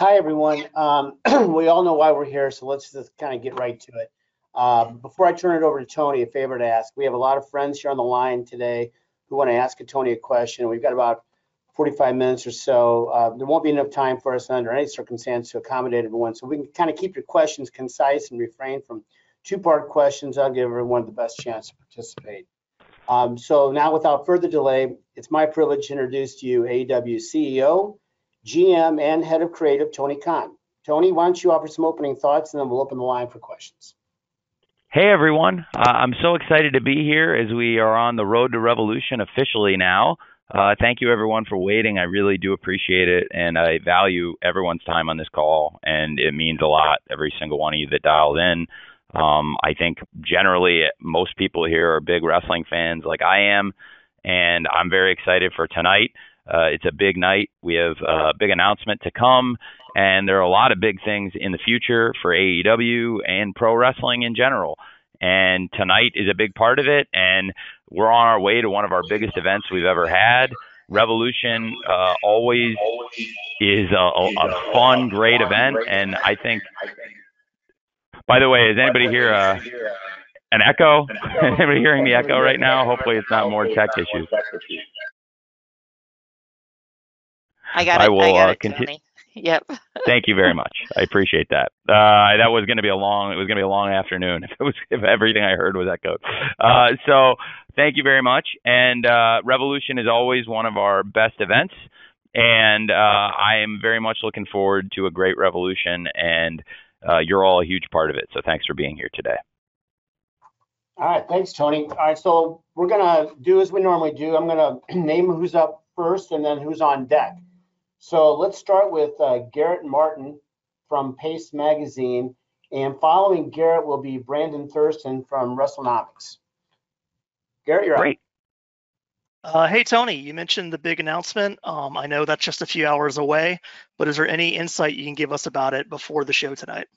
Hi, everyone. Um, we all know why we're here, so let's just kind of get right to it. Uh, before I turn it over to Tony, a favor to ask. We have a lot of friends here on the line today who want to ask Tony a question. We've got about 45 minutes or so. Uh, there won't be enough time for us under any circumstance to accommodate everyone. So we can kind of keep your questions concise and refrain from two-part questions. I'll give everyone the best chance to participate. Um, so now, without further delay, it's my privilege to introduce to you AEW CEO, GM, and Head of Creative, Tony Khan. Tony, why don't you offer some opening thoughts, and then we'll open the line for questions. Hey everyone, uh, I'm so excited to be here as we are on the road to revolution officially now. Uh, thank you everyone for waiting. I really do appreciate it, and I value everyone's time on this call, and it means a lot. Every single one of you that dialed in. Um, I think generally most people here are big wrestling fans, like I am, and I'm very excited for tonight. Uh, it's a big night. We have a big announcement to come, and there are a lot of big things in the future for AEW and pro wrestling in general. And tonight is a big part of it, and we're on our way to one of our biggest events we've ever had. Revolution uh, always is a, a, fun, great event, and I think. By the way, is anybody here uh, an echo? anybody hearing the echo right now? Hopefully, it's not more tech issues. I got it. I will I got uh, it, continue. Yep. Thank you very much. I appreciate that. Uh, that was going to be a long. It was going to be a long afternoon if it was if everything I heard was echoed. Uh, so thank you very much. And uh, Revolution is always one of our best events, and uh, I am very much looking forward to a great Revolution. And uh, you're all a huge part of it. So thanks for being here today. All right, thanks, Tony. All right, so we're gonna do as we normally do. I'm gonna name who's up first and then who's on deck. So let's start with uh, Garrett Martin from Paste Magazine. And following Garrett will be Brandon Thurston from WrestleNomics. Garrett, you're Great. Uh, hey, Tony, you mentioned the big announcement. Um, I know that's just a few hours away, but is there any insight you can give us about it before the show tonight?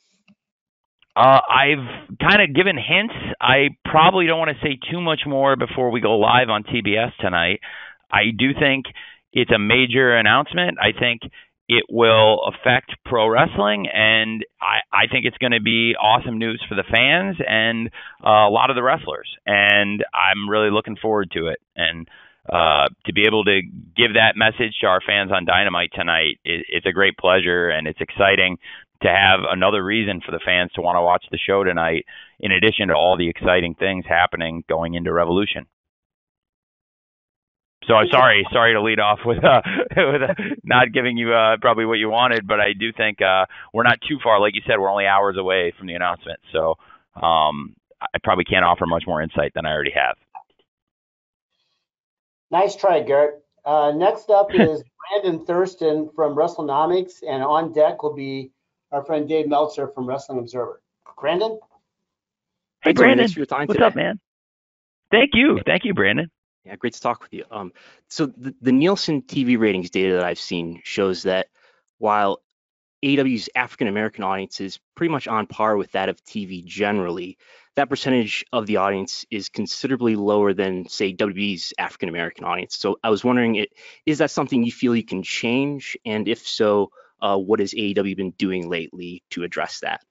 Uh, I've kind of given hints. I probably don't want to say too much more before we go live on TBS tonight. I do think it's a major announcement. I think it will affect pro wrestling, and I, I think it's going to be awesome news for the fans and uh, a lot of the wrestlers. And I'm really looking forward to it. And uh, to be able to give that message to our fans on Dynamite tonight, it, it's a great pleasure, and it's exciting to have another reason for the fans to want to watch the show tonight, in addition to all the exciting things happening going into Revolution. So I'm sorry, sorry to lead off with uh, with uh, not giving you uh, probably what you wanted, but I do think uh, we're not too far. Like you said, we're only hours away from the announcement, so um, I probably can't offer much more insight than I already have. Nice try, Garrett. Uh, next up is Brandon Thurston from WrestleNomics, and on deck will be our friend Dave Meltzer from Wrestling Observer. Brandon. Hey, Brandon. What's today. up, man? Thank you, thank you, Brandon. Yeah, great to talk with you. Um, so the, the Nielsen TV ratings data that I've seen shows that while AEW's African American audience is pretty much on par with that of TV generally, that percentage of the audience is considerably lower than, say, WWE's African American audience. So I was wondering, it, is that something you feel you can change? And if so, uh, what has AEW been doing lately to address that?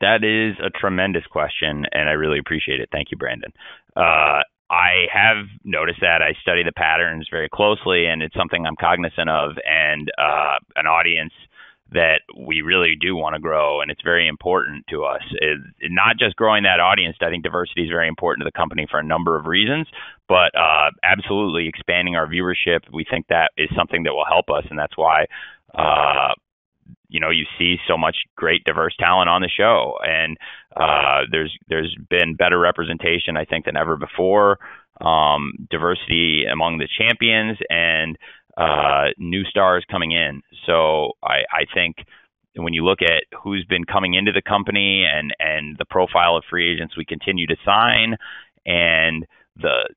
That is a tremendous question, and I really appreciate it. Thank you, Brandon. Uh, I have noticed that I study the patterns very closely, and it's something I'm cognizant of, and uh, an audience that we really do want to grow, and it's very important to us. It, not just growing that audience. I think diversity is very important to the company for a number of reasons, but uh, absolutely expanding our viewership. We think that is something that will help us, and that's why uh, you know you see so much great diverse talent on the show. And uh, there's there's been better representation I think than ever before. Um, diversity among the champions and uh, new stars coming in. So I, I think when you look at who's been coming into the company and and the profile of free agents we continue to sign and the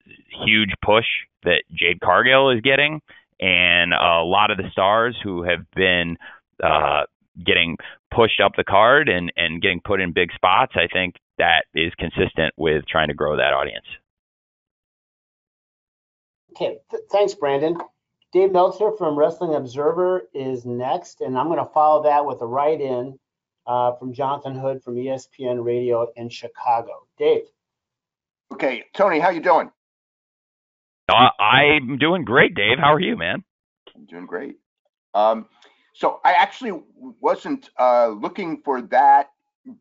huge push that Jade Cargill is getting and a lot of the stars who have been uh, getting pushed up the card and, and getting put in big spots, I think that is consistent with trying to grow that audience. Okay, Th- thanks, Brandon. Dave Meltzer from Wrestling Observer is next, and I'm going to follow that with a write-in uh, from Jonathan Hood from ESPN Radio in Chicago. Dave. Okay, Tony, how you doing? Uh, I'm doing great, Dave. How are you, man? I'm doing great. Um, so I actually wasn't uh, looking for that,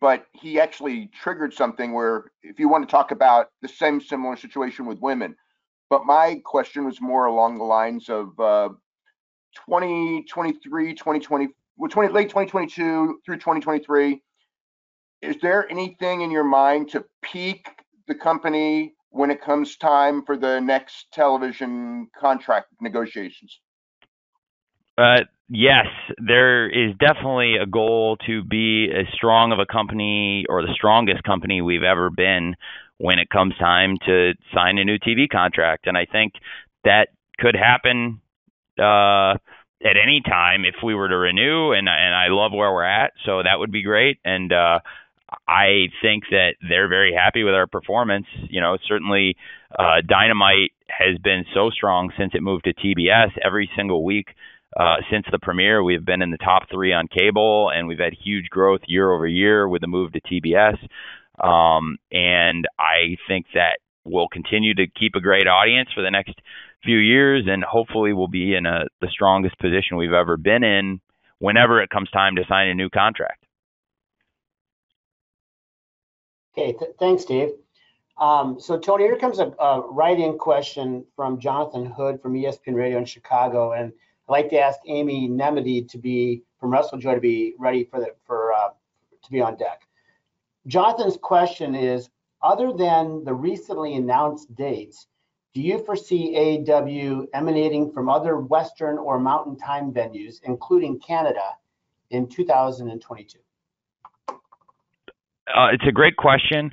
but he actually triggered something where if you want to talk about the same similar situation with women, but my question was more along the lines of uh, 2023, 2020, well, 20, late 2022 through 2023. Is there anything in your mind to peak the company when it comes time for the next television contract negotiations? Uh, yes, there is definitely a goal to be as strong of a company or the strongest company we've ever been when it comes time to sign a new TV contract. And I think that could happen uh, at any time if we were to renew. And and I love where we're at, so that would be great. And uh, I think that they're very happy with our performance. You know, certainly uh, Dynamite has been so strong since it moved to TBS. Every single week uh, since the premiere, we've been in the top three on cable, and we've had huge growth year over year with the move to TBS. Um, and I think that we'll continue to keep a great audience for the next few years, and hopefully we'll be in a, the strongest position we've ever been in whenever it comes time to sign a new contract. Okay, th- thanks, Dave. Um, so Tony, here comes a, a, write-in question from Jonathan Hood from ESPN Radio in Chicago, and I'd like to ask Amy Nemmity to be from WrestleJoy to be ready for the for uh, to be on deck. Jonathan's question is, other than the recently announced dates, do you foresee AEW emanating from other Western or Mountain Time venues, including Canada, in 2022? Uh, it's a great question.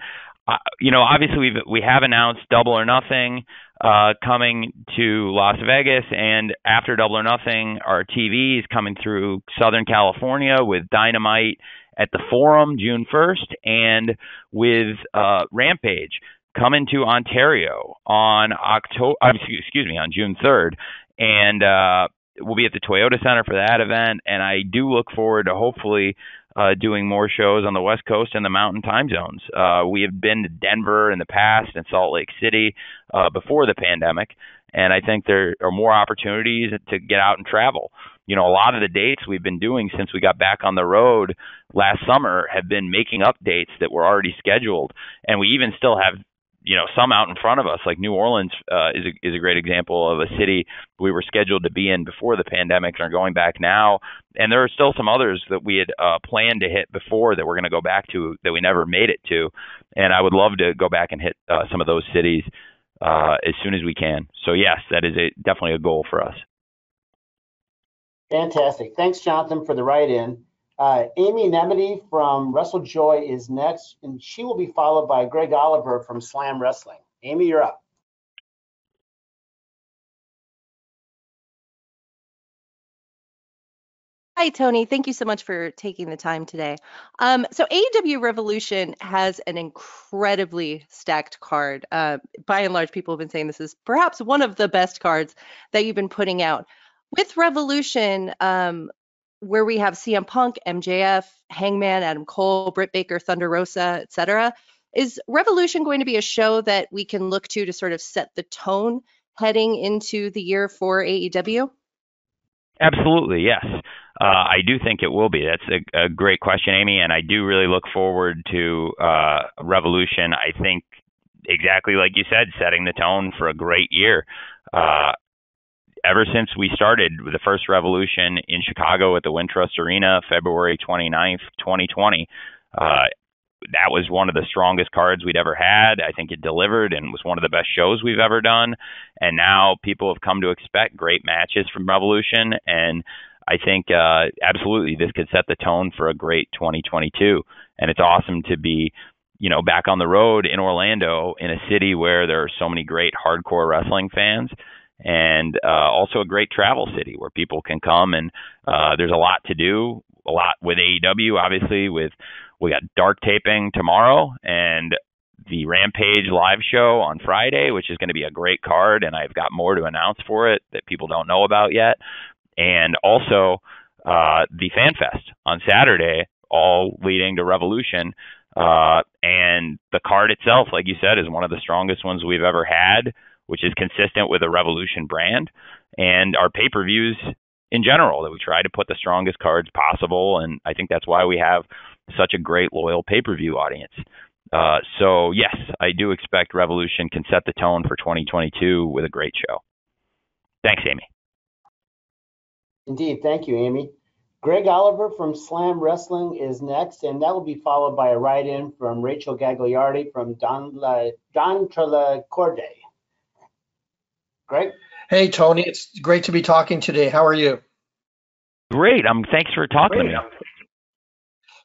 You know, obviously we've we have announced Double or Nothing uh, coming to Las Vegas, and after Double or Nothing, our TV is coming through Southern California with Dynamite at the Forum June 1st, and with uh, Rampage coming to Ontario on October. Uh, excuse me, on June 3rd, and uh, we'll be at the Toyota Center for that event. And I do look forward to hopefully uh, doing more shows on the West Coast and the Mountain Time zones. Uh, we have been to Denver in the past and Salt Lake City uh, before the pandemic, and I think there are more opportunities to get out and travel. You know, a lot of the dates we've been doing since we got back on the road last summer have been making up dates that were already scheduled, and we even still have you know some out in front of us. Like New Orleans uh, is a, is a great example of a city we were scheduled to be in before the pandemic and are going back now. And there are still some others that we had uh, planned to hit before that we're going to go back to that we never made it to. And I would love to go back and hit uh, some of those cities uh, as soon as we can. So yes that is a, definitely a goal for us. Fantastic. Thanks Jonathan for the write in uh, Amy Nemmity from WrestleJoy is next, and she will be followed by Greg Oliver from Slam Wrestling. Amy, you're up. Hi, Tony. Thank you so much for taking the time today. Um, so AEW Revolution has an incredibly stacked card. Uh, by and large, people have been saying this is perhaps one of the best cards that you've been putting out. With Revolution, um, where we have CM Punk, MJF, Hangman, Adam Cole, Britt Baker, Thunder Rosa, etc. Is Revolution going to be a show that we can look to to sort of set the tone heading into the year for AEW? Absolutely, yes. Uh, I do think it will be. That's a, a, great question, Amy, and I do really look forward to uh, Revolution. I think exactly like you said, setting the tone for a great year. Uh, ever since we started the first revolution in Chicago at the Wintrust Arena, February 29th, 2020, uh, that was one of the strongest cards we'd ever had. I think it delivered and was one of the best shows we've ever done. And now people have come to expect great matches from Revolution. And I think uh, absolutely this could set the tone for a great 2022. And it's awesome to be, you know, back on the road in Orlando in a city where there are so many great hardcore wrestling fans and uh, also a great travel city where people can come and uh, there's a lot to do. A lot with AEW, obviously. With we got dark taping tomorrow, and the Rampage live show on Friday, which is going to be a great card, and I've got more to announce for it that people don't know about yet. And also uh, the Fan Fest on Saturday, all leading to Revolution. Uh, and the card itself, like you said, is one of the strongest ones we've ever had, which is consistent with a Revolution brand. And our pay per views in general, that we try to put the strongest cards possible. And I think that's why we have such a great loyal pay per view audience. Uh, so yes, I do expect Revolution can set the tone for 2022 with a great show. Thanks, Amy. Indeed, thank you, Amy. Greg Oliver from Slam Wrestling is next, and that will be followed by a write-in from Rachel Gagliardi from Don, La, Don Trelacorde. Greg? Hey, Tony. It's great to be talking today. How are you? Great. Um, thanks for talking great. to me.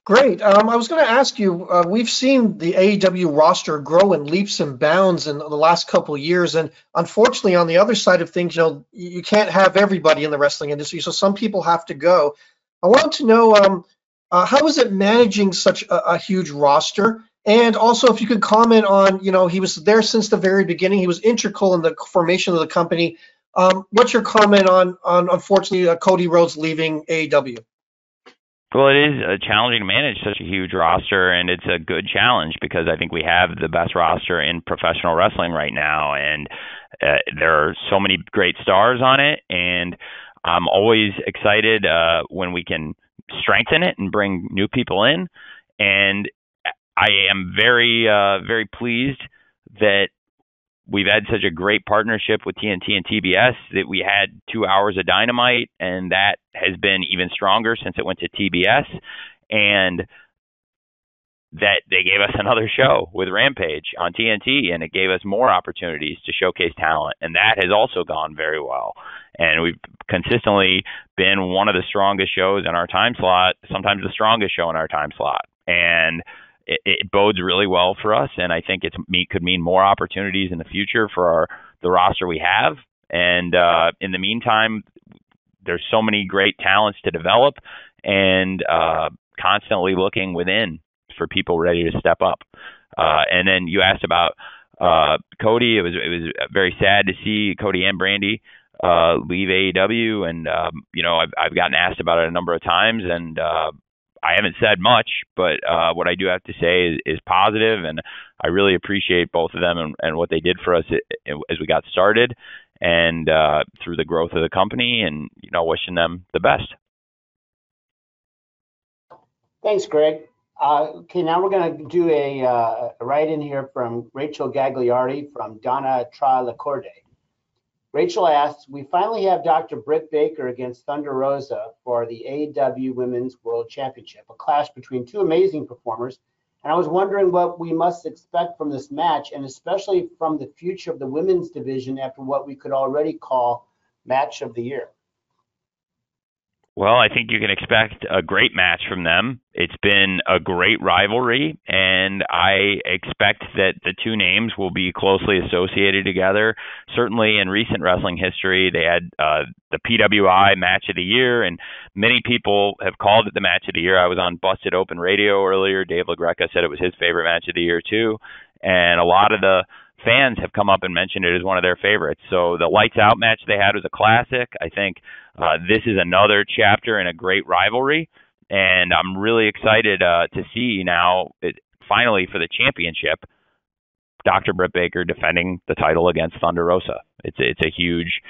Great. Um, I was going to ask you. Uh, we've seen the AEW roster grow in leaps and bounds in the last couple of years, and unfortunately, on the other side of things, you know, you can't have everybody in the wrestling industry, so some people have to go. I want to know um, uh, how is it managing such a, a, huge roster, and also if you could comment on, you know, he was there since the very beginning. He was integral in the formation of the company. Um, what's your comment on, on unfortunately, uh, Cody Rhodes leaving AEW? Well, it is uh, challenging to manage such a huge roster, and it's a good challenge because I think we have the best roster in professional wrestling right now, and uh, there are so many great stars on it, and I'm always excited uh, when we can strengthen it and bring new people in, and I am very, uh, very pleased that we've had such a great partnership with TNT and TBS that we had two hours of dynamite, and that has been even stronger since it went to TBS, and that they gave us another show with Rampage on TNT, and it gave us more opportunities to showcase talent, and that has also gone very well. And we've consistently been one of the strongest shows in our time slot, sometimes the strongest show in our time slot, and it, it bodes really well for us, and I think it's could mean more opportunities in the future for our the roster we have. And uh, in the meantime, there's so many great talents to develop, and uh, constantly looking within for people ready to step up. Uh, and then you asked about uh, Cody. It was it was very sad to see Cody and Brandi uh, leave AEW, and um, you know I've I've gotten asked about it a number of times, and uh, I haven't said much, but uh, what I do have to say is, is positive, and I really appreciate both of them and, and what they did for us as we got started, and uh, through the growth of the company, and you know, wishing them the best. Thanks, Greg. Uh, okay, now we're going to do a, uh, a write-in here from Rachel Gagliardi from Donna Tra Lacorde. Rachel asks, we finally have Dr. Britt Baker against Thunder Rosa for the AEW Women's World Championship, a clash between two amazing performers. And I was wondering what we must expect from this match, and especially from the future of the women's division after what we could already call match of the year. Well, I think you can expect a great match from them. It's been a great rivalry, and I expect that the two names will be closely associated together. Certainly, in recent wrestling history, they had uh, the PWI Match of the Year, and many people have called it the Match of the Year. I was on Busted Open Radio earlier. Dave LaGreca said it was his favorite match of the year too, and a lot of the fans have come up and mentioned it as one of their favorites. So the lights out match they had was a classic. I think uh, this is another chapter in a great rivalry, and I'm really excited uh, to see now it, finally for the championship. Dr. Britt Baker defending the title against Thunder Rosa. It's it's a huge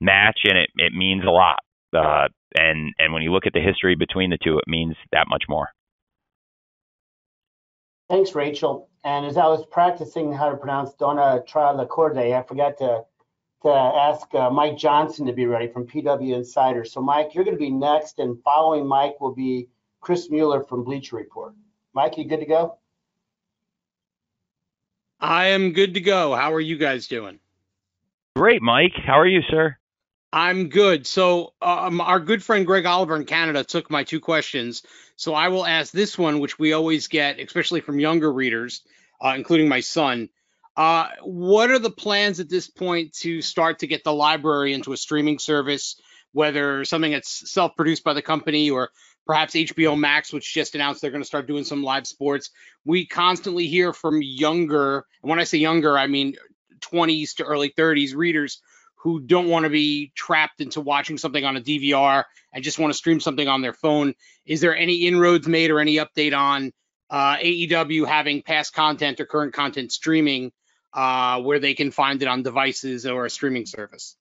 match and it, it means a lot. Uh, and and when you look at the history between the two, it means that much more. Thanks, Rachel. And as I was practicing how to pronounce Donna Tra Lacorde, I forgot to to ask uh, Mike Johnson to be ready from PW Insider. So, Mike, you're going to be next, and following Mike will be Chris Mueller from Bleacher Report. Mike, you good to go? I am good to go. How are you guys doing? Great, Mike. How are you, sir? I'm good. So, um, our good friend Greg Oliver in Canada took my two questions. So, I will ask this one, which we always get, especially from younger readers, uh, including my son. Uh, what are the plans at this point to start to get the library into a streaming service? whether something that's self-produced by the company or perhaps HBO Max, which just announced they're going to start doing some live sports. We constantly hear from younger, and when I say younger, I mean 20s to early 30s readers who don't want to be trapped into watching something on a DVR and just want to stream something on their phone. Is there any inroads made or any update on uh, AEW having past content or current content streaming uh, where they can find it on devices or a streaming service?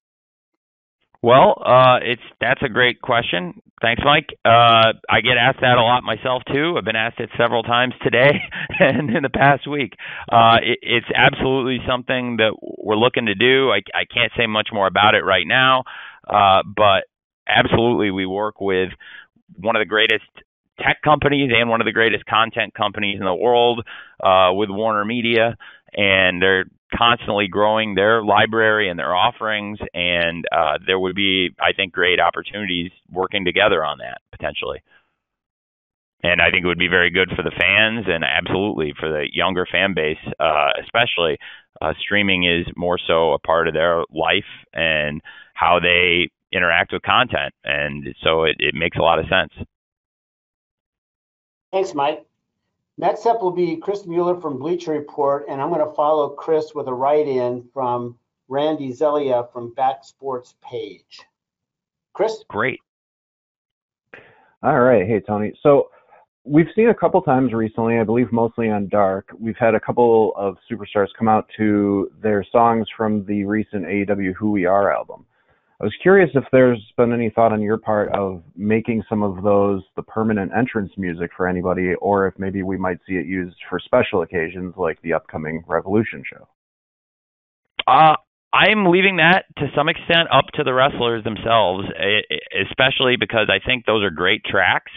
Well, uh, it's that's a great question. Thanks, Mike. Uh, I get asked that a lot myself too. I've been asked it several times today and in the past week. Uh, it, it's absolutely something that we're looking to do. I, I can't say much more about it right now, uh, but absolutely, we work with one of the greatest tech companies and one of the greatest content companies in the world uh, with Warner Media, and they're constantly growing their library and their offerings, and uh, there would be, I think, great opportunities working together on that potentially. And I think it would be very good for the fans and absolutely for the younger fan base, uh, especially. Uh, streaming is more so a part of their life and how they interact with content, and so it, it makes a lot of sense. Thanks, Mike. Next up will be Chris Mueller from Bleacher Report, and I'm going to follow Chris with a write-in from Randy Zelia from Back Sports Page. Chris? Great. All right. Hey, Tony. So we've seen a couple times recently, I believe mostly on Dark, we've had a couple of superstars come out to their songs from the recent AEW Who We Are album. I was curious if there's been any thought on your part of making some of those the permanent entrance music for anybody, or if maybe we might see it used for special occasions like the upcoming Revolution show. Uh, I'm leaving that to some extent up to the wrestlers themselves, especially because I think those are great tracks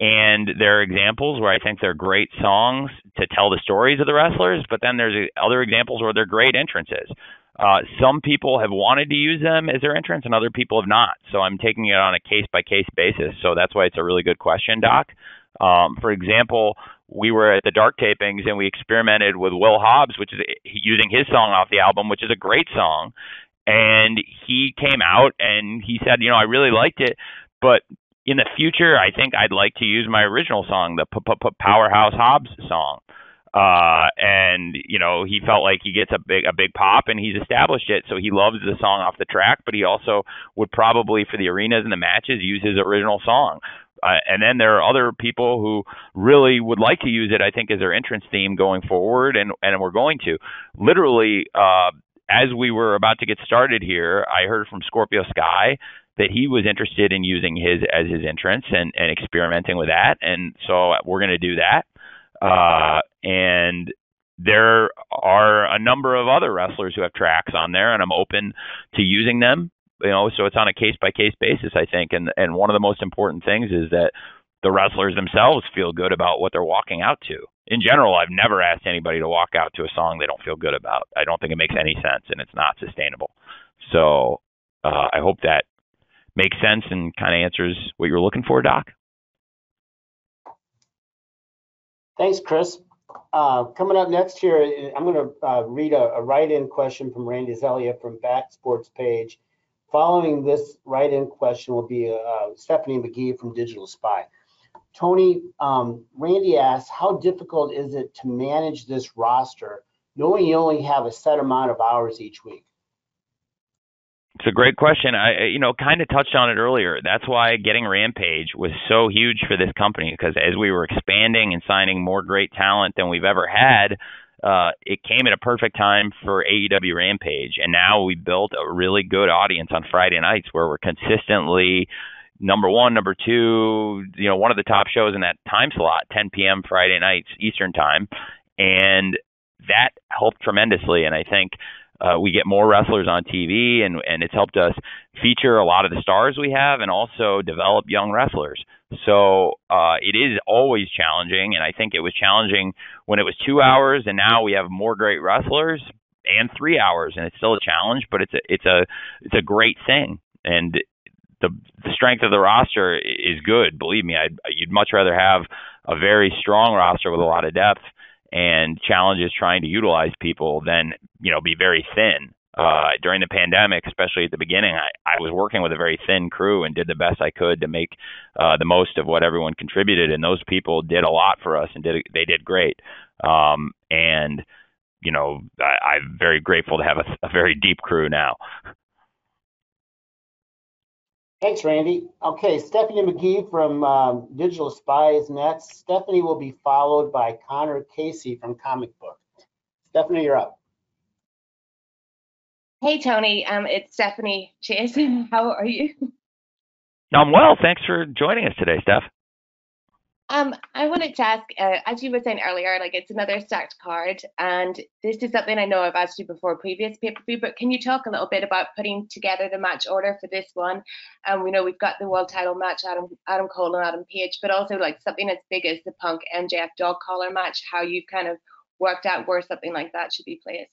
and there are examples where I think they're great songs to tell the stories of the wrestlers, but then there's other examples where they're great entrances. Uh, some people have wanted to use them as their entrance, and other people have not. So I'm taking it on a case by case basis. So that's why it's a really good question, Doc. Um, for example, we were at the Dark tapings and we experimented with Will Hobbs, which is using his song off the album, which is a great song. And he came out and he said, you know, I really liked it, but in the future, I think I'd like to use my original song, the Powerhouse Hobbs song. Uh, and you know he felt like he gets a big a big pop and he's established it. So he loves the song off the track but he also would probably for the arenas and the matches use his original song. Uh, and then there are other people who really would like to use it i think as their entrance theme going forward and and we're going to. Literally uh as we were about to get started here i heard from scorpio sky that he was interested in using his as his entrance and and experimenting with that. And so we're going to do that uh, and there are a number of other wrestlers who have tracks on there, and I'm open to using them. You know, so it's on a case by case basis, I think. And and one of the most important things is that the wrestlers themselves feel good about what they're walking out to. In general, I've never asked anybody to walk out to a song they don't feel good about. I don't think it makes any sense, and it's not sustainable. So uh, I hope that makes sense and kind of answers what you're looking for, Doc. Thanks, Chris. Uh, coming up next here, I'm going to uh, read a, a write-in question from Randy Zelia from Back Sports Page. Following this write-in question will be uh, Stephanie McGee from Digital Spy. Tony, um, Randy asks, how difficult is it to manage this roster knowing you only have a set amount of hours each week? It's a great question. I, you know, kind of touched on it earlier. That's why getting Rampage was so huge for this company because as we were expanding and signing more great talent than we've ever had, uh, it came at a perfect time for AEW Rampage. And now we built a really good audience on Friday nights where we're consistently number one, number two, you know, one of the top shows in that time slot, 10 p.m. Friday nights Eastern time. And that helped tremendously. And I think uh, we get more wrestlers on TV, and and it's helped us feature a lot of the stars we have, and also develop young wrestlers. So uh, it is always challenging, and I think it was challenging when it was two hours, and now we have more great wrestlers and three hours, and it's still a challenge, but it's a it's a it's a great thing, and the the strength of the roster is good. Believe me, I'd, you'd much rather have a very strong roster with a lot of depth and challenges trying to utilize people then you know be very thin. uh, during the pandemic, especially at the beginning, I, I was working with a very thin crew and did the best I could to make uh, the most of what everyone contributed. And those people did a lot for us and did they did great. Um, and you know, I, I'm very grateful to have a, a very deep crew now. Thanks, Randy. Okay, Stephanie McGee from um, Digital Spy is next. Stephanie will be followed by Connor Casey from Comic Book. Stephanie, you're up. Hey, Tony. Um, it's Stephanie Chase. How are you? I'm well. Thanks for joining us today, Steph. Um, I wanted to ask, uh, as you were saying earlier, like it's another stacked card, and this is something I know I've asked you before, previous pay per view. But can you talk a little bit about putting together the match order for this one? And um, we know we've got the world title match, Adam Adam Cole and Adam Page, but also like something as big as the Punk MJF dog collar match. How you've kind of worked out where something like that should be placed.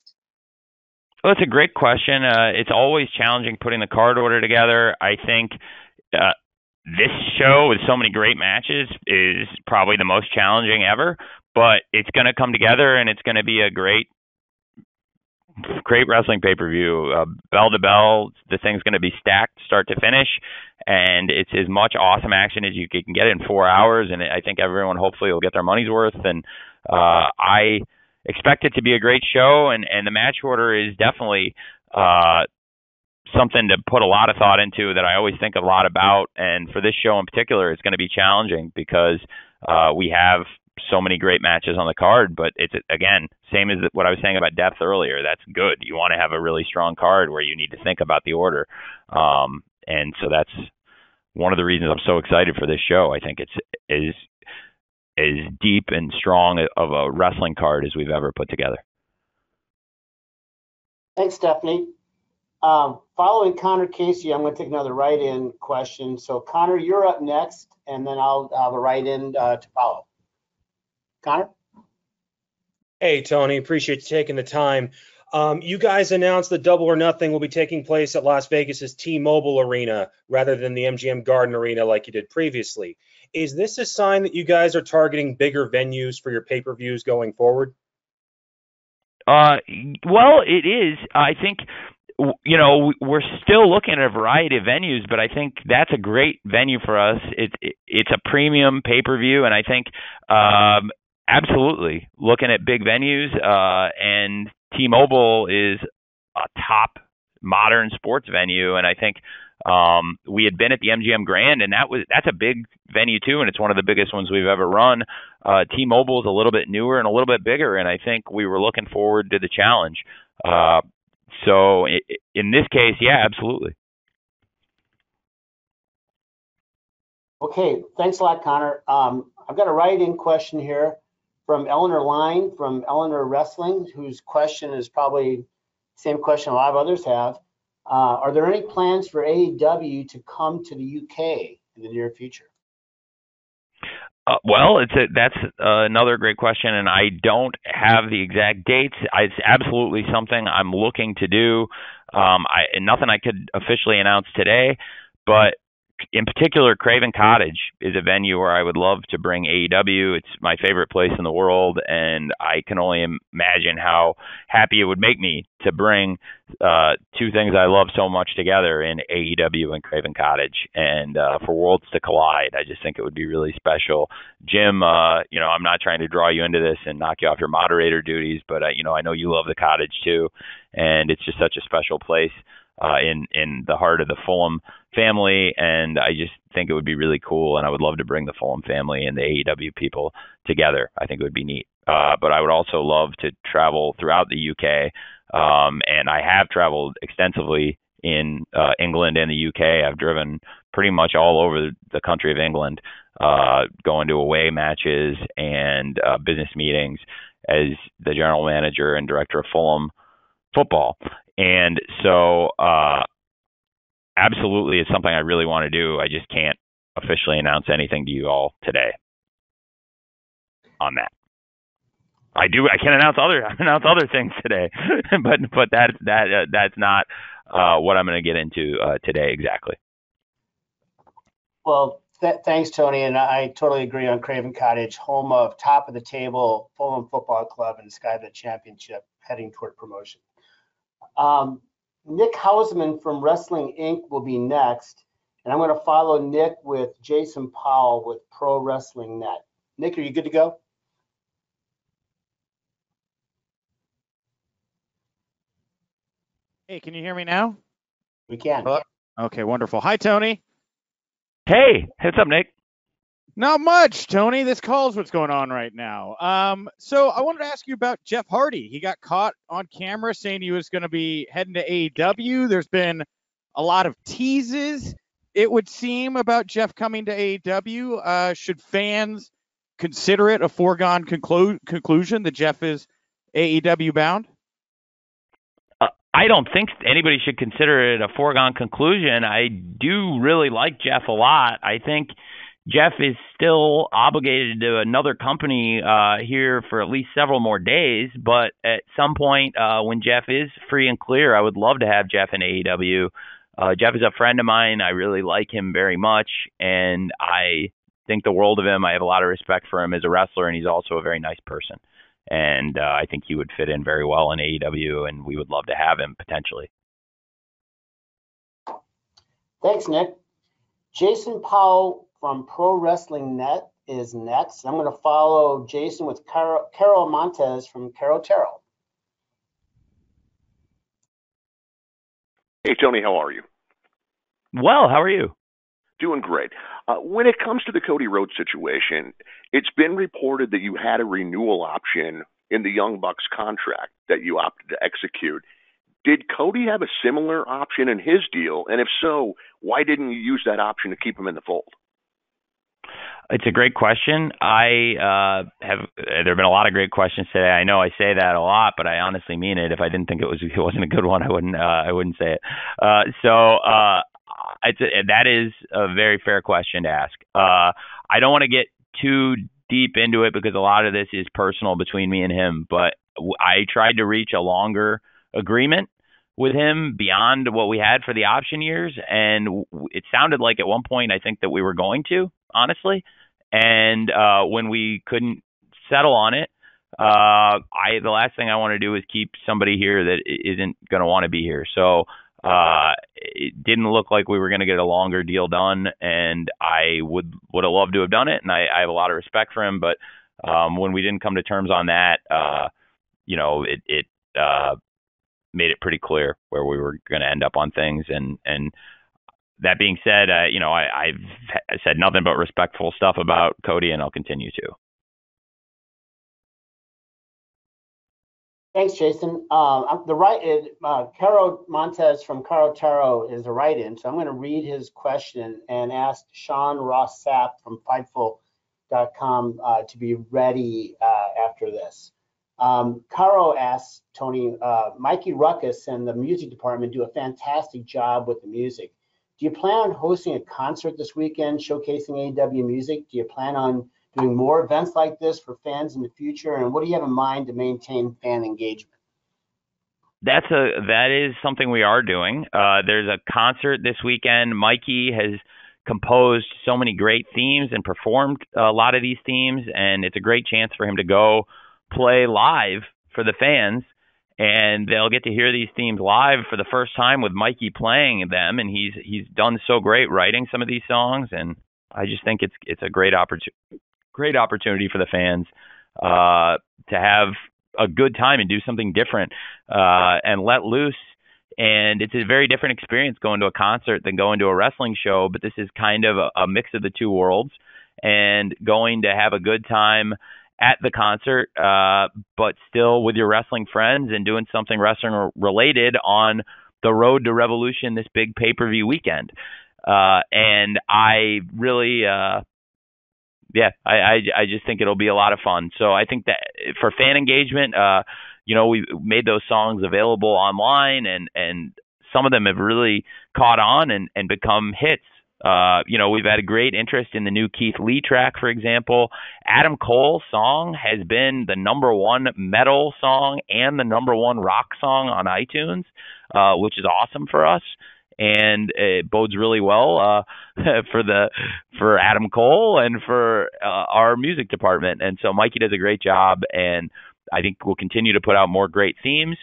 Well, it's a great question. Uh, it's always challenging putting the card order together. I think uh, this show with so many great matches is probably the most challenging ever, but it's going to come together and it's going to be a great great wrestling pay-per-view. Uh, bell to bell the thing's going to be stacked start to finish and it's as much awesome action as you can get in four hours and i think everyone hopefully will get their money's worth and uh, i expect it to be a great show and and the match order is definitely uh, something to put a lot of thought into that I always think a lot about. And for this show in particular, it's going to be challenging because uh, we have so many great matches on the card. But it's again, same as what I was saying about depth earlier. That's good. You want to have a really strong card where you need to think about the order. Um, and so that's one of the reasons I'm so excited for this show. I think it's is as deep and strong of a wrestling card as we've ever put together. Thanks, Stephanie. Um, following Connor Casey, I'm going to take another write-in question. So Connor, you're up next, and then I'll have a write-in uh, to follow. Connor? Hey, Tony, appreciate you taking the time. Um, you guys announced that Double or Nothing will be taking place at Las Vegas's T-Mobile Arena rather than the MGM Garden Arena like you did previously. Is this a sign that you guys are targeting bigger venues for your pay-per-views going forward? Uh, well, it is. I think you know, we're still looking at a variety of venues, but I think that's a great venue for us. It's it's a premium pay per view, and I think um, absolutely looking at big venues. Uh, and T-Mobile is a top modern sports venue, and I think um, we had been at the MGM Grand, and that was that's a big venue too, and it's one of the biggest ones we've ever run. Uh, T-Mobile is a little bit newer and a little bit bigger, and I think we were looking forward to the challenge. Uh, so in this case, yeah, absolutely. Okay, thanks a lot, Connor. Um, I've got a write-in question here from Eleanor Line from Eleanor Wrestling, whose question is probably same question a lot of others have. Uh, are there any plans for AEW to come to the UK in the near future? Uh, well, it's a, that's uh, another great question, and I don't have the exact dates. It's absolutely something I'm looking to do. Um, I, nothing I could officially announce today, but in particular, Craven Cottage is a venue where I would love to bring AEW. It's my favorite place in the world, and I can only imagine how happy it would make me to bring uh, two things I love so much together in AEW and Craven Cottage, and uh, for worlds to collide. I just think it would be really special. Jim, uh, you know, I'm not trying to draw you into this and knock you off your moderator duties, but uh, you know, I know you love the cottage too, and it's just such a special place uh, in in the heart of the Fulham family, and I just think it would be really cool, and I would love to bring the Fulham family and the AEW people together. I think it would be neat. Uh, but I would also love to travel throughout the UK, um, and I have traveled extensively in uh, England and the UK. I've driven pretty much all over the country of England, uh, going to away matches and uh, business meetings as the general manager and director of Fulham football. And so, uh, absolutely, it's something I really want to do. I just can't officially announce anything to you all today on that. I do. I can announce other announce other things today, but but that that uh, that's not uh, what I'm going to get into uh, today exactly. Well, th- thanks, Tony, and I totally agree on Craven Cottage, home of top of the table Fulham Football Club and Skybet Championship, heading toward promotion. Um, Nick Hausman from Wrestling Inc. will be next. And I'm going to follow Nick with Jason Powell with Pro Wrestling Net. Nick, are you good to go? Hey, can you hear me now? We can. Okay, wonderful. Hi, Tony. Hey, what's up, Nick? Not much, Tony. This calls what's going on right now. Um, so I wanted to ask you about Jeff Hardy. He got caught on camera saying he was going to be heading to AEW. There's been a lot of teases, it would seem, about Jeff coming to AEW. Uh, should fans consider it a foregone conclu- conclusion that Jeff is AEW bound? I don't think anybody should consider it a foregone conclusion. I do really like Jeff a lot. I think Jeff is still obligated to another company uh, here for at least several more days. But at some point, uh, when Jeff is free and clear, I would love to have Jeff in AEW. Uh, Jeff is a friend of mine. I really like him very much, and I think the world of him. I have a lot of respect for him as a wrestler, and he's also a very nice person and uh, I think he would fit in very well in AEW, and we would love to have him potentially. Thanks, Nick. Jason Powell from Pro Wrestling Net is next. I'm going to follow Jason with Carol, Carol Montez from Caro Tarot. Hey, Tony, how are you? Well, how are you? Doing great. Uh, when it comes to the Cody Rhodes situation, it's been reported that you had a renewal option in the Young Bucks contract that you opted to execute. Did Cody have a similar option in his deal? And if so, why didn't you use that option to keep him in the fold? It's a great question. I uh, have. There have been a lot of great questions today. I know I say that a lot, but I honestly mean it. If I didn't think it was it wasn't a good one, I wouldn't uh, I wouldn't say it. Uh, so uh, it's a, that is a very fair question to ask. Uh, I don't want to get too deep into it because a lot of this is personal between me and him. But I tried to reach a longer agreement with him beyond what we had for the option years, and it sounded like at one point I think that we were going to, honestly. And uh, when we couldn't settle on it, uh, I the last thing I want to do is keep somebody here that isn't going to want to be here. So uh, it didn't look like we were going to get a longer deal done, and I would would have loved to have done it, and I, I have a lot of respect for him. But um, when we didn't come to terms on that, uh, you know, it it uh, made it pretty clear where we were going to end up on things, and and that being said, uh, you know, I, I've said nothing but respectful stuff about Cody, and I'll continue to. Thanks, Jason. Um, the right, uh, Caro Montez from Caro Tarot is a write-in, so I'm going to read his question and ask Sean Ross Sapp from Fightful.com uh, to be ready uh, after this. Um, Caro asks Tony, uh, Mikey Rukus and the music department do a fantastic job with the music. Do you plan on hosting a concert this weekend showcasing AW music? Do you plan on doing more events like this for fans in the future? And what do you have in mind to maintain fan engagement? That's a that is something we are doing. Uh, there's a concert this weekend. Mikey has composed so many great themes and performed a lot of these themes, and it's a great chance for him to go play live for the fans. And they'll get to hear these themes live for the first time with Mikey playing them, and he's he's done so great writing some of these songs, and I just think it's it's a great opportunity great opportunity for the fans uh, to have a good time and do something different uh, and let loose. And it's a very different experience going to a concert than going to a wrestling show. But this is kind of a, a mix of the two worlds and going to have a good time at the concert, uh, but still with your wrestling friends and doing something wrestling related on the road to Revolution this big pay per view weekend. Uh, and I really, uh, yeah, I, I I just think it'll be a lot of fun. So I think that for fan engagement, uh, you know, we made those songs available online, and and some of them have really caught on and and become hits. Uh, you know, we've had a great interest in the new Keith Lee track, for example. Adam Cole's song has been the number one metal song and the number one rock song on iTunes, uh, which is awesome for us and it bodes really well uh, for the for Adam Cole and for uh, our music department. And so Mikey does a great job, and I think we'll continue to put out more great themes.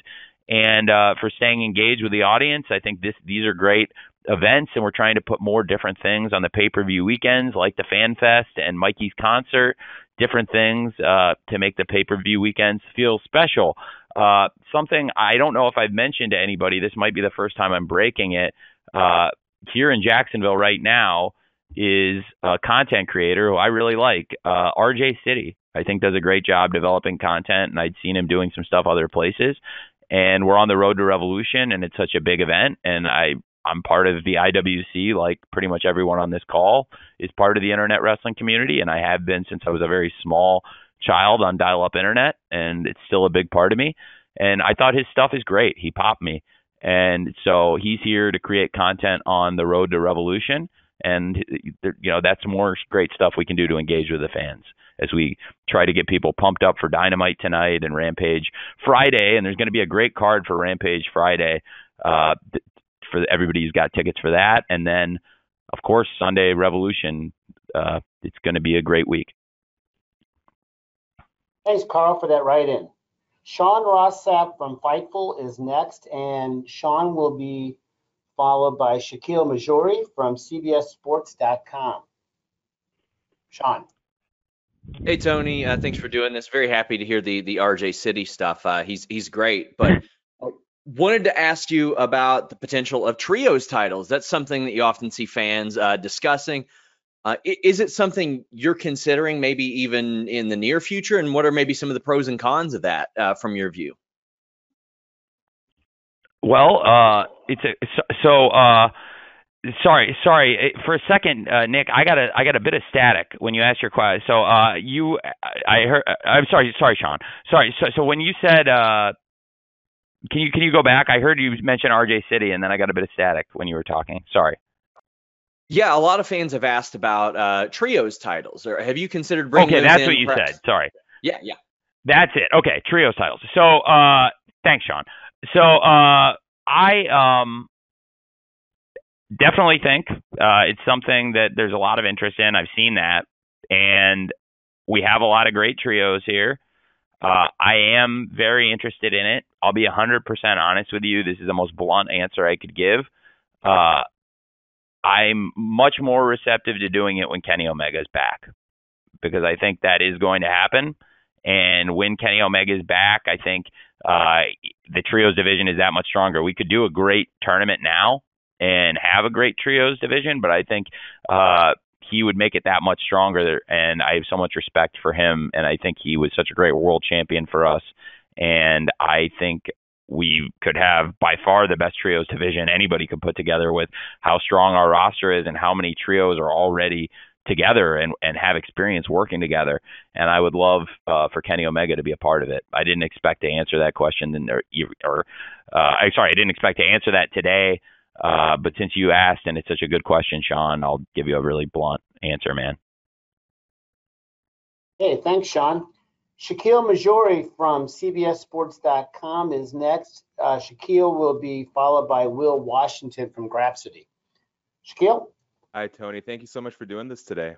and uh, for staying engaged with the audience. I think this these are great events, and we're trying to put more different things on the pay per view weekends, like the Fan Fest and Mikey's concert, different things uh, to make the pay per view weekends feel special. Uh, something I don't know if I've mentioned to anybody. This might be the first time I'm breaking it. Uh, here in Jacksonville right now is a content creator who I really like, uh, RJ City. I think does a great job developing content, and I'd seen him doing some stuff other places. And we're on the road to revolution, and it's such a big event, and I I'm part of the IWC, like pretty much everyone on this call is part of the internet wrestling community, and I have been since I was a very small child on dial-up internet, and it's still a big part of me. And I thought his stuff is great. He popped me, and so he's here to create content on the road to revolution, and you know that's more great stuff we can do to engage with the fans as we try to get people pumped up for Dynamite tonight and Rampage Friday, and there's going to be a great card for Rampage Friday. Uh, for everybody who's got tickets for that. And then, of course, Sunday Revolution. Uh, it's going to be a great week. Thanks, Carl, for that write in. Sean Ross Sapp from Fightful is next, and Sean will be followed by Shakiel Mahjouri from CBSSports.com. Sean. Hey Tony, uh, thanks for doing this. Very happy to hear the the RJ City stuff. Uh, he's he's great, but wanted to ask you about the potential of trios titles. That's something that you often see fans uh, discussing. Uh, is it something you're considering, maybe even in the near future? And what are maybe some of the pros and cons of that uh, from your view? Well, uh, it's a so. Uh, sorry, sorry for a second, uh, Nick. I got a I got a bit of static when you asked your question. So you, I heard. I'm sorry, sorry, Sean. Sorry. So so when you said can you can you go back? I heard you mention RJ City, and then I got a bit of static when you were talking. Sorry. Yeah, a lot of fans have asked about uh, trios titles. Or have you considered bringing? Okay, that's what you perhaps? said. Sorry. Yeah, yeah. That's it. Okay, trios titles. So, uh, thanks, Sean. So, uh, I um definitely think uh, it's something that there's a lot of interest in. I've seen that, and we have a lot of great trios here. Uh, I am very interested in it. I'll be 100% honest with you. This is the most blunt answer I could give. Uh, I'm much more receptive to doing it when Kenny Omega is back because I think that is going to happen. And when Kenny Omega is back, I think uh, the trios division is that much stronger. We could do a great tournament now and have a great trios division, but I think uh, he would make it that much stronger. And I have so much respect for him, and I think he was such a great world champion for us. And I think we could have by far the best trios division anybody could put together with how strong our roster is and how many trios are already together and, and have experience working together. And I would love uh, for Kenny Omega to be a part of it. I didn't expect to answer that question, or, or uh, I'm sorry, I didn't expect to answer that today. Uh, but since you asked and it's such a good question, Sean, I'll give you a really blunt answer, man. Hey, thanks, Sean. Shakiel Mahjouri from CBSSports.com is next. Uh, Shakiel will be followed by Will Washington from Grapsody. Shakiel? Hi, Tony. Thank you so much for doing this today.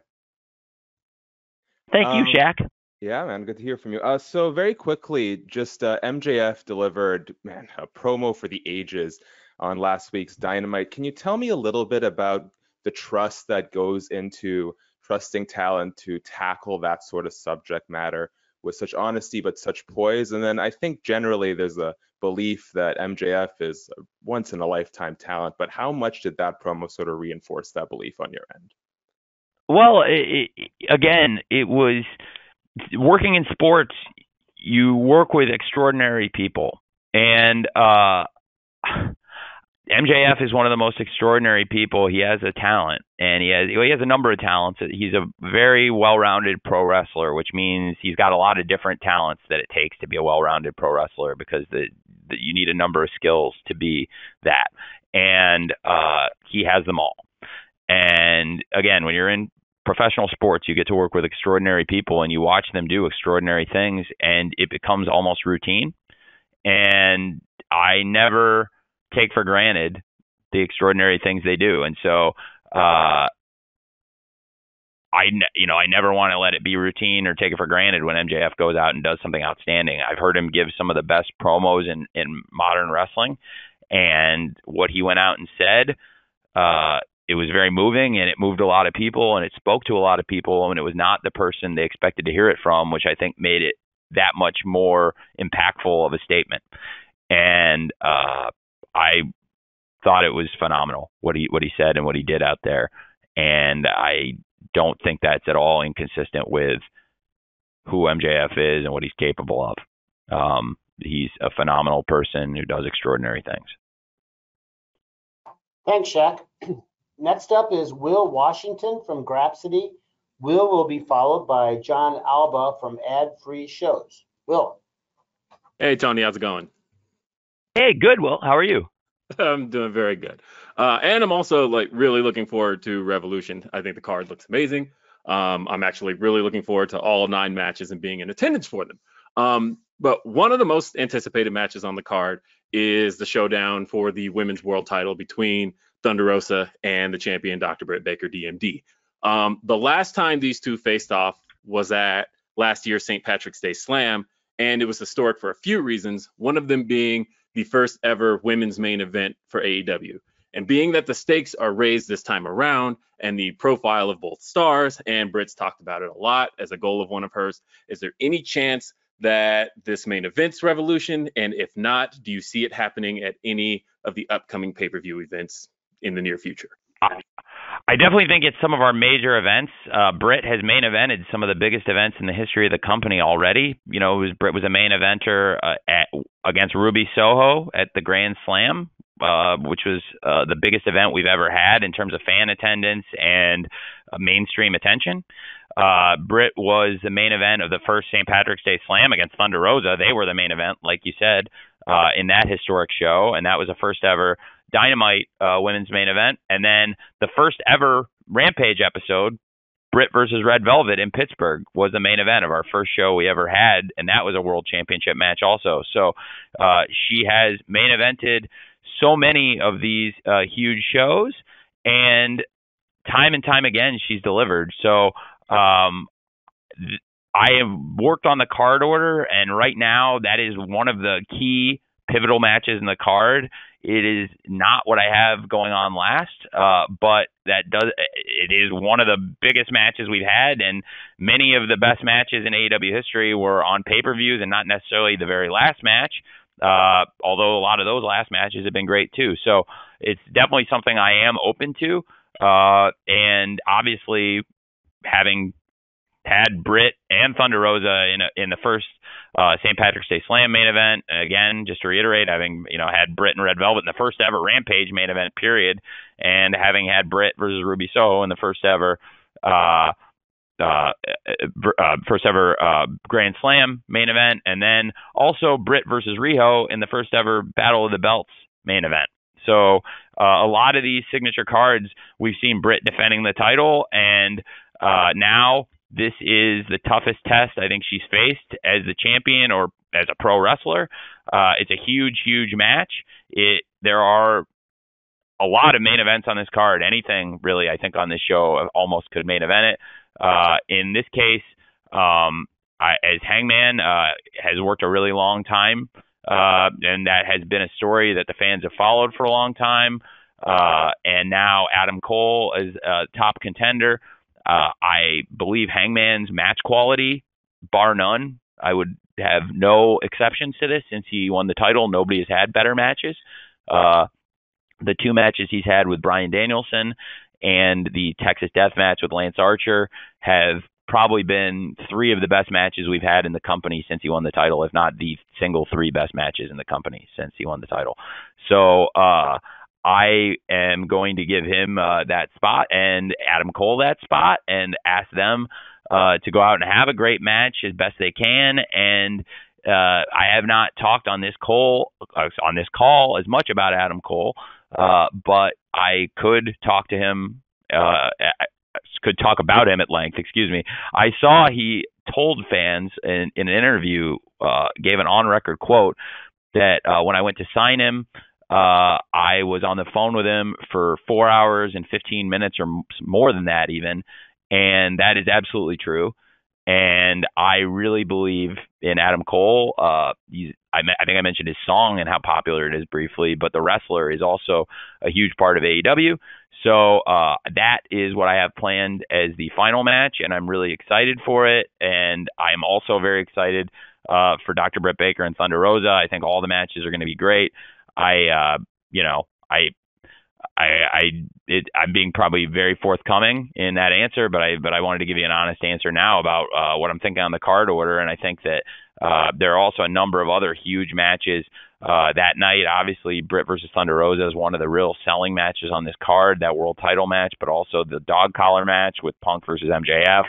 Thank you, Um, Shaq. Yeah, man, good to hear from you. Uh, so very quickly, just uh, MJF delivered, man, a promo for the ages on last week's Dynamite. Can you tell me a little bit about the trust that goes into trusting talent to tackle that sort of subject matter with such honesty but such poise? And then I think generally there's a belief that MJF is once in a lifetime talent, but how much did that promo sort of reinforce that belief on your end? Well, it, again, it was working in sports. You work with extraordinary people, and uh, MJF is one of the most extraordinary people. He has a talent, and he has he has a number of talents. He's a very well-rounded pro wrestler, which means he's got a lot of different talents that it takes to be a well-rounded pro wrestler because the, the you need a number of skills to be that, and uh, he has them all. And again, when you're in professional sports, you get to work with extraordinary people, and you watch them do extraordinary things, and it becomes almost routine. And I never take for granted the extraordinary things they do. And so uh, I, you know, I never want to let it be routine or take it for granted when MJF goes out and does something outstanding. I've heard him give some of the best promos in in modern wrestling, and what he went out and said, uh, it was very moving and it moved a lot of people and it spoke to a lot of people and it was not the person they expected to hear it from, which I think made it that much more impactful of a statement. And uh, I thought it was phenomenal what he what he said and what he did out there. And I don't think that's at all inconsistent with who MJF is and what he's capable of. Um, he's a phenomenal person who does extraordinary things. Thanks, Shaq. Next up is Will Washington from Grapsody. Will will be followed by John Alba from Ad Free Shows. Will. Hey, Tony, how's it going? Hey, good, Will. How are you? I'm doing very good. Uh, and I'm also like really looking forward to Revolution. I think the card looks amazing. Um, I'm actually really looking forward to all nine matches and being in attendance for them. Um, but one of the most anticipated matches on the card is the showdown for the women's world title between Thunder Rosa and the champion Dr. Britt Baker DMD. Um, the last time these two faced off was at last year's St. Patrick's Day Slam, and it was historic for a few reasons. One of them being the first ever women's main event for AEW. And being that the stakes are raised this time around and the profile of both stars, and Britt's talked about it a lot as a goal of one of hers, is there any chance that this main event's revolution? And if not, do you see it happening at any of the upcoming pay per view events in the near future? Definitely think it's some of our major events. Uh, Britt has main evented some of the biggest events in the history of the company already. You know, was, Britt was a main eventer uh, at, against Ruby Soho at the Grand Slam, uh, which was uh, the biggest event we've ever had in terms of fan attendance and uh, mainstream attention. Uh, Britt was the main event of the first St. Patrick's Day Slam against Thunder Rosa. They were the main event, like you said, uh, in that historic show, and that was the first ever Dynamite uh, women's main event, and then the first ever Rampage episode, Britt versus Red Velvet in Pittsburgh, was the main event of our first show we ever had, and that was a world championship match also. So uh, she has main evented so many of these uh, huge shows, and time and time again she's delivered. So um, th- I have worked on the card order, and right now that is one of the key pivotal matches in the card it is not what I have going on last, uh, but that does it is one of the biggest matches we've had, and many of the best matches in AEW history were on pay per views and not necessarily the very last match. Uh, although a lot of those last matches have been great too, so it's definitely something I am open to. Uh, and obviously, having had Britt and Thunder Rosa in a, in the first uh, St. Patrick's Day Slam main event. Again, just to reiterate, having you know had Britt and Red Velvet in the first ever Rampage main event period, and having had Britt versus Ruby Soho in the first ever uh, uh, uh, first ever uh, Grand Slam main event, and then also Britt versus Riho in the first ever Battle of the Belts main event. So uh, a lot of these signature cards, we've seen Britt defending the title, and uh, now this is the toughest test I think she's faced as the champion or as a pro wrestler. Uh, it's a huge, huge match. It there are a lot of main events on this card. Anything really, I think, on this show almost could main event it. Uh, in this case, um, I, as Hangman uh, has worked a really long time, uh, and that has been a story that the fans have followed for a long time. Uh, and now Adam Cole is a top contender. Uh, I believe Hangman's match quality, bar none. I would have no exceptions to this since he won the title. Nobody has had better matches. Uh, the two matches he's had with Bryan Danielson and the Texas Death Match with Lance Archer have probably been three of the best matches we've had in the company since he won the title, if not the single three best matches in the company since he won the title. So uh, I am going to give him uh, that spot and Adam Cole that spot and ask them uh, to go out and have a great match as best they can. And uh, I have not talked on this Cole uh, on this call as much about Adam Cole, uh, but I could talk to him. Uh, could talk about him at length. Excuse me. I saw he told fans in, in an interview, gave an on-record quote that when I went to sign him, uh, I was on the phone with him for four hours and 15 minutes or more than that, even. and that is absolutely true. And I really believe in Adam Cole. Uh, he's, I, I think I mentioned his song and how popular it is briefly, but the wrestler is also a huge part of AEW. So uh, that is what I have planned as the final match, and I'm really excited for it. And I'm also very excited uh, for Dr. Britt Baker and Thunder Rosa. I think all the matches are going to be great. I, uh, you know, I I, I it, I'm being probably very forthcoming in that answer, but I but I wanted to give you an honest answer now about uh, what I'm thinking on the card order, and I think that uh, there are also a number of other huge matches uh, that night. Obviously, Britt versus Thunder Rosa is one of the real selling matches on this card, that world title match, but also the dog collar match with Punk versus MJF,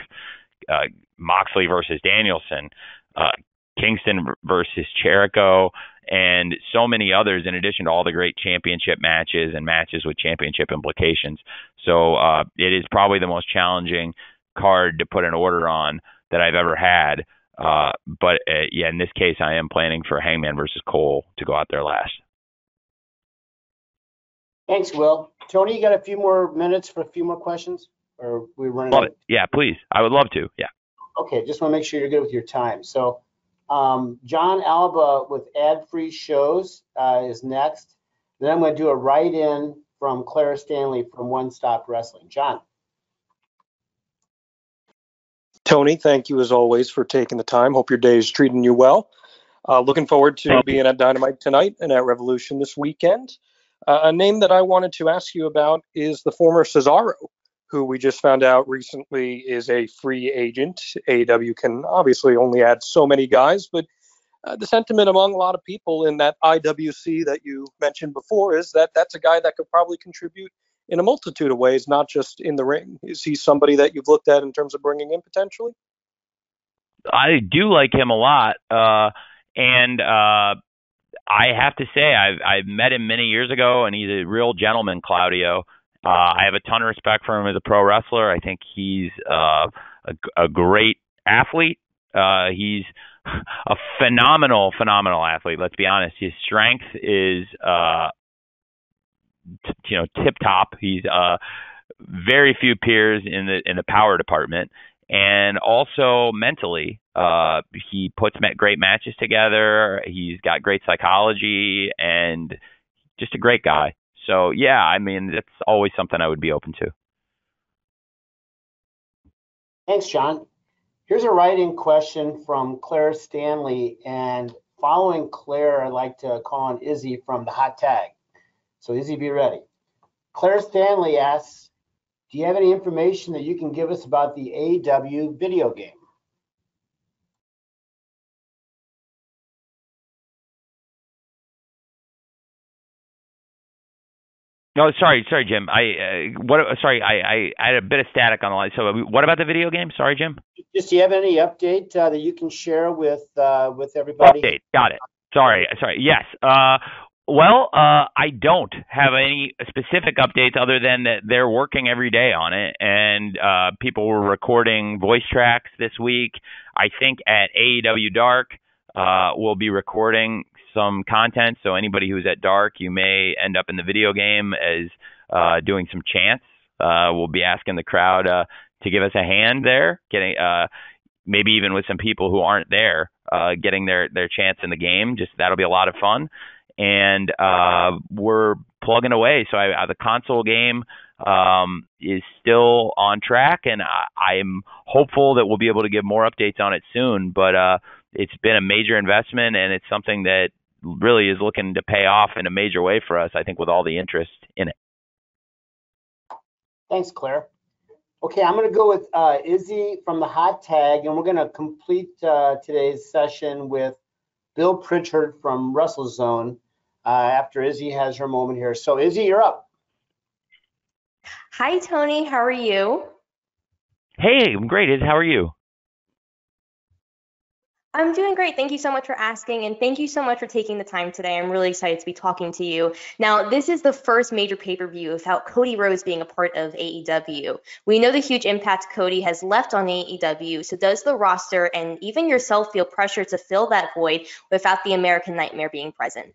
uh, Moxley versus Danielson, uh, Kingston versus Jericho, and so many others in addition to all the great championship matches and matches with championship implications. So uh, it is probably the most challenging card to put an order on that I've ever had. Uh, but uh, yeah, in this case, I am planning for Hangman versus Cole to go out there last. Thanks, Will. Tony, you got a few more minutes for a few more questions, or we running? Love it. Yeah, please. I would love to. Yeah. Okay, just want to make sure you're good with your time. So um, John Alba with ad-free shows uh, is next. Then I'm going to do a write-in from Clara Stanley from One Stop Wrestling. John. Tony, thank you as always for taking the time. Hope your day is treating you well. Uh, looking forward to being at Dynamite tonight and at Revolution this weekend. Uh, a name that I wanted to ask you about is the former Cesaro who we just found out recently is a free agent. AW can obviously only add so many guys, but uh, the sentiment among a lot of people in that IWC that you mentioned before is that that's a guy that could probably contribute in a multitude of ways, not just in the ring. Is he somebody that you've looked at in terms of bringing in potentially? I do like him a lot, uh, and uh, I have to say I've I've met him many years ago, and he's a real gentleman, Claudio. Uh, I have a ton of respect for him as a pro wrestler. I think he's uh, a, a great athlete. Uh, he's a phenomenal, phenomenal athlete. Let's be honest. His strength is, uh, t- you know, tip top. He's uh, very few peers in the in the power department, and also mentally, uh, he puts great matches together. He's got great psychology and just a great guy. So yeah, I mean, it's always something I would be open to. Thanks, John. Here's a writing question from Claire Stanley, and following Claire, I'd like to call on Izzy from the hot tag. So Izzy, be ready. Claire Stanley asks, do you have any information that you can give us about the AW video game? No, sorry, sorry, Jim. I uh, what? Sorry, I, I, I had a bit of static on the line. So, what about the video game? Sorry, Jim. Just do you have any update uh, that you can share with uh, with everybody? Update. Got it. Sorry, sorry. Yes. Uh, well, uh, I don't have any specific updates other than that they're working every day on it, and uh, people were recording voice tracks this week. I think at AEW Dark, uh, we'll be recording some content. So anybody who's at dark, you may end up in the video game as uh, doing some chants. Uh, we'll be asking the crowd uh, to give us a hand there, getting uh, maybe even with some people who aren't there, uh, getting their their chance in the game. Just that'll be a lot of fun, and uh, we're plugging away. So I, the console game um, is still on track, and I, I'm hopeful that we'll be able to give more updates on it soon. But uh, it's been a major investment, and it's something that really is looking to pay off in a major way for us, I think, with all the interest in it. Thanks, Claire. Okay, I'm going to go with uh, Izzy from the hot tag, and we're going to complete uh, today's session with Bill Pritchard from WrestleZone uh, after Izzy has her moment here. So, Izzy, you're up. Hi, Tony. How are you? Hey, I'm great. How are you? I'm doing great. Thank you so much for asking, and thank you so much for taking the time today. I'm really excited to be talking to you. Now, this is the first major pay per view without Cody Rhodes being a part of AEW. We know the huge impact Cody has left on AEW, so does the roster and even yourself feel pressure to fill that void without the American Nightmare being present?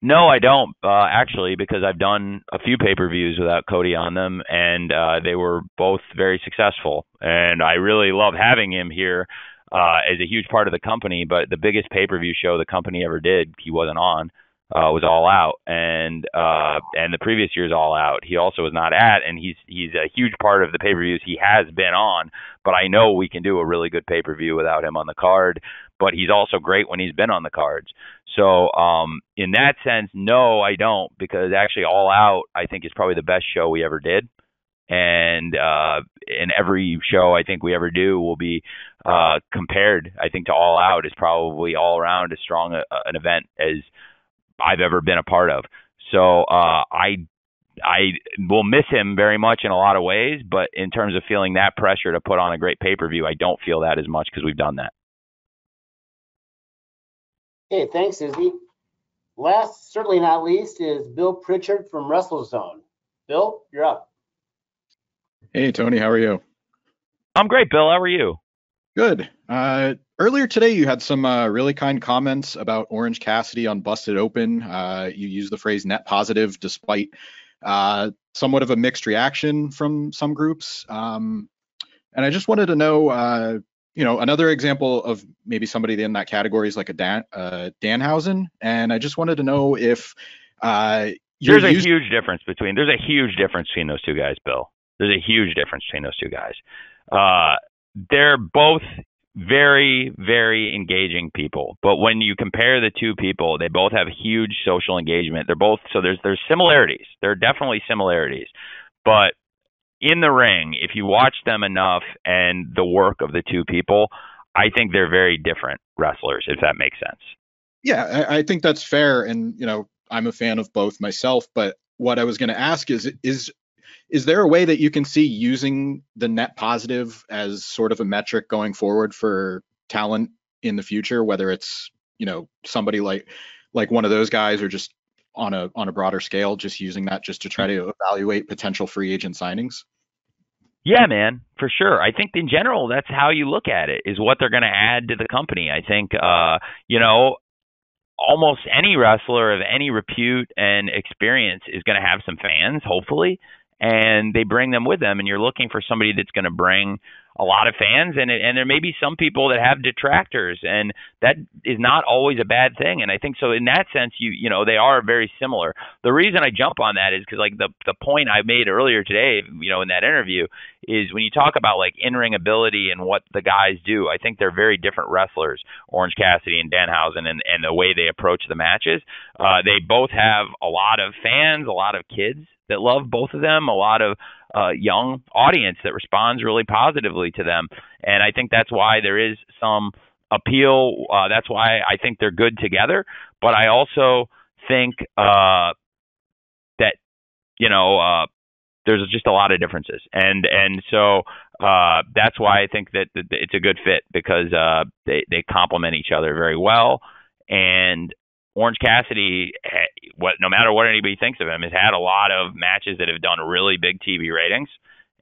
No, I don't uh, actually, because I've done a few pay per views without Cody on them, and uh, they were both very successful. And I really love having him here uh, as a huge part of the company. But the biggest pay per view show the company ever did, he wasn't on. Uh, was all out, and uh, and the previous year's all out. He also was not at, and he's he's a huge part of the pay per views he has been on. But I know we can do a really good pay per view without him on the card. But he's also great when he's been on the cards. So um, in that sense, no, I don't, because actually All Out I think is probably the best show we ever did. And uh, in every show I think we ever do will be uh, compared. I think to All Out is probably all around as strong a, an event as I've ever been a part of. So uh, I I will miss him very much in a lot of ways, but in terms of feeling that pressure to put on a great pay per view, I don't feel that as much because we've done that. Okay, thanks, Izzy. Last, certainly not least, is Bill Pritchard from WrestleZone. Bill, you're up. Hey, Tony, how are you? I'm great, Bill. How are you? Good. Uh, earlier today, you had some uh, really kind comments about Orange Cassidy on Busted Open. Uh, you used the phrase net positive despite uh, somewhat of a mixed reaction from some groups. Um, and I just wanted to know, uh, you know, another example of maybe somebody in that category is like a Dan, uh, Danhausen. And I just wanted to know if there's a huge difference between there's a huge difference between those two guys, Bill. There's a huge difference between those two guys. Uh, they're both very, very engaging people. But when you compare the two people, they both have huge social engagement. They're both so there's there's similarities. There are definitely similarities. But in the ring, if you watch them enough and the work of the two people, I think they're very different wrestlers, if that makes sense. Yeah, I, I think that's fair. And, you know, I'm a fan of both myself, but what I was going to ask is is is there a way that you can see using the net positive as sort of a metric going forward for talent in the future, whether it's you know somebody like like one of those guys or just on a on a broader scale, just using that just to try to evaluate potential free agent signings? Yeah, man, for sure. I think in general that's how you look at it is what they're going to add to the company. I think uh, you know, almost any wrestler of any repute and experience is going to have some fans, hopefully and they bring them with them and you're looking for somebody that's going to bring a lot of fans and and there may be some people that have detractors and that is not always a bad thing and I think so in that sense you you know they are very similar. The reason I jump on that is cuz like the the point I made earlier today, you know, in that interview is when you talk about like in-ring ability and what the guys do, I think they're very different wrestlers, Orange Cassidy and Danhausen and and the way they approach the matches. Uh they both have a lot of fans, a lot of kids that love both of them, a lot of uh, young audience that responds really positively to them, and I think that's why there is some appeal. Uh, that's why I think they're good together. But I also think uh, that you know uh, there's just a lot of differences, and and so uh, that's why I think that, that it's a good fit because uh, they they complement each other very well, and Orange Cassidy, what no matter what anybody thinks of him, has had a lot of matches that have done really big TV ratings,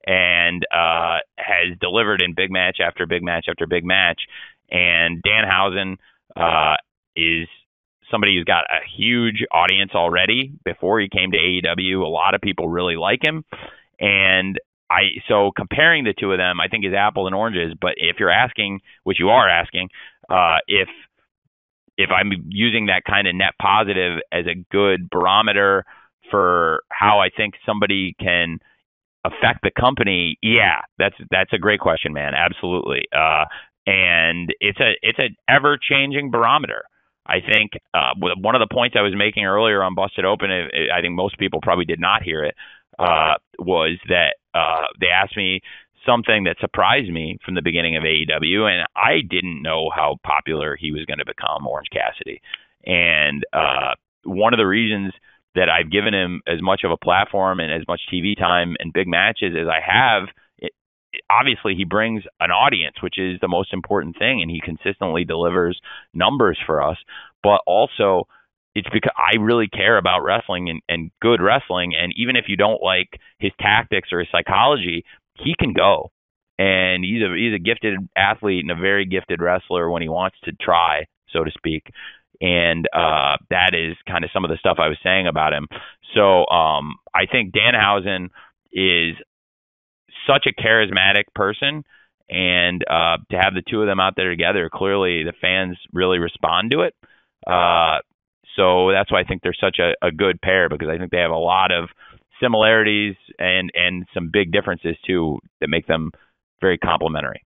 and uh, has delivered in big match after big match after big match. And Danhausen uh, is somebody who's got a huge audience already. Before he came to AEW, a lot of people really like him, and I so comparing the two of them, I think is apples and oranges. But if you're asking, which you are asking, uh, if if I'm using that kind of net positive as a good barometer for how I think somebody can affect the company, yeah, that's that's a great question, man. Absolutely. Uh, and it's a it's an ever changing barometer. I think uh, one of the points I was making earlier on Busted Open, I think most people probably did not hear it, uh, was that uh, they asked me something that surprised me from the beginning of AEW, and I didn't know how popular he was going to become, Orange Cassidy. And uh, one of the reasons that I've given him as much of a platform and as much TV time and big matches as I have, it, obviously he brings an audience, which is the most important thing, and he consistently delivers numbers for us. But also, it's because I really care about wrestling and, and good wrestling. And even if you don't like his tactics or his psychology, he can go. And he's a he's a gifted athlete and a very gifted wrestler when he wants to try, so to speak. and uh, that is kind of some of the stuff I was saying about him. So um, I think Danhausen is such a charismatic person, and uh, to have the two of them out there together, clearly the fans really respond to it. Uh, so that's why I think they're such a, a good pair because I think they have a lot of similarities and and some big differences too that make them very complementary.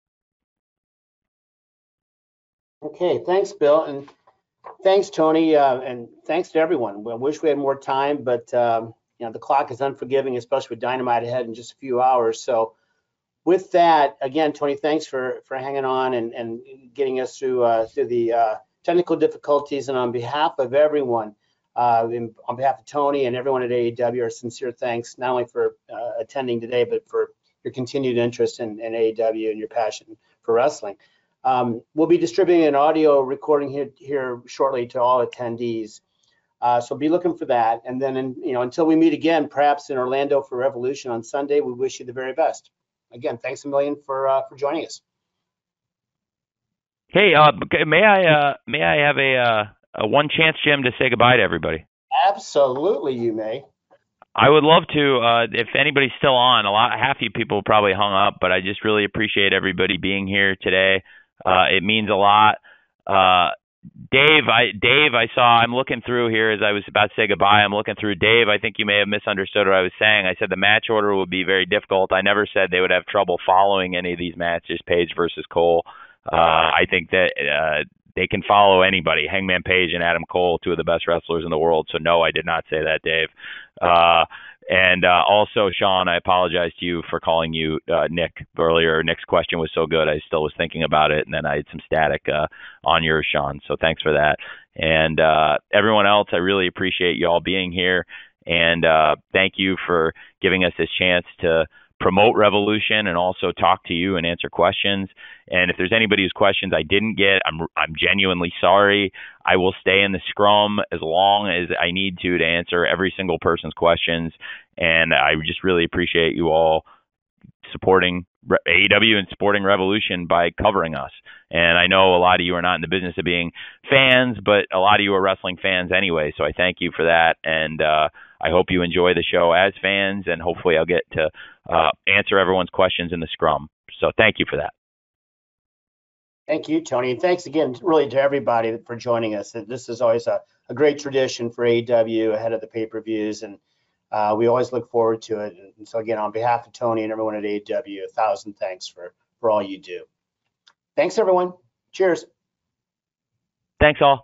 Okay, thanks, Bill, and thanks, Tony, uh, and thanks to everyone. We wish we had more time, but um, you know the clock is unforgiving, especially with Dynamite ahead in just a few hours. So, with that, again, Tony, thanks for for hanging on and and getting us through uh, through the uh, technical difficulties. And on behalf of everyone, uh, on behalf of Tony and everyone at AEW, our sincere thanks not only for uh, attending today, but for your continued interest in, in AEW and your passion for wrestling. Um, we'll be distributing an audio recording here, here shortly to all attendees. Uh, so be looking for that. And then, in, you know, until we meet again, perhaps in Orlando for Revolution on Sunday, we wish you the very best. Again, thanks a million for uh, for joining us. Hey, uh, may I uh, may I have a, uh, one chance, Jim, to say goodbye to everybody? Absolutely, you may. I would love to. Uh, if anybody's still on, a lot, half you people probably hung up, but I just really appreciate everybody being here today. Uh, it means a lot. Uh, Dave, I Dave, I saw. I'm looking through here as I was about to say goodbye. I'm looking through. Dave, I think you may have misunderstood what I was saying. I said the match order would be very difficult. I never said they would have trouble following any of these matches, Page versus Cole. Uh, I think that uh, they can follow anybody. Hangman Page and Adam Cole, two of the best wrestlers in the world. So no, I did not say that, Dave. Uh, and uh, also, Sean, I apologize to you for calling you uh, Nick earlier. Nick's question was so good, I still was thinking about it, and then I had some static uh, on yours, Sean. So thanks for that. And uh, everyone else, I really appreciate you all being here, and uh, thank you for giving us this chance to promote Revolution and also talk to you and answer questions. And if there's anybody whose questions I didn't get, I'm I'm genuinely sorry. I will stay in the scrum as long as I need to to answer every single person's questions. And I just really appreciate you all supporting AEW and supporting Revolution by covering us. And I know a lot of you are not in the business of being fans, but a lot of you are wrestling fans anyway. So I thank you for that. And uh, I hope you enjoy the show as fans. And hopefully I'll get to uh, answer everyone's questions in the scrum. So thank you for that. Thank you, Tony. And thanks again, really, to everybody for joining us. This is always a, a great tradition for AEW ahead of the pay per views. And uh, we always look forward to it. And so, again, on behalf of Tony and everyone at AEW, a thousand thanks for, for all you do. Thanks, everyone. Cheers. Thanks, all.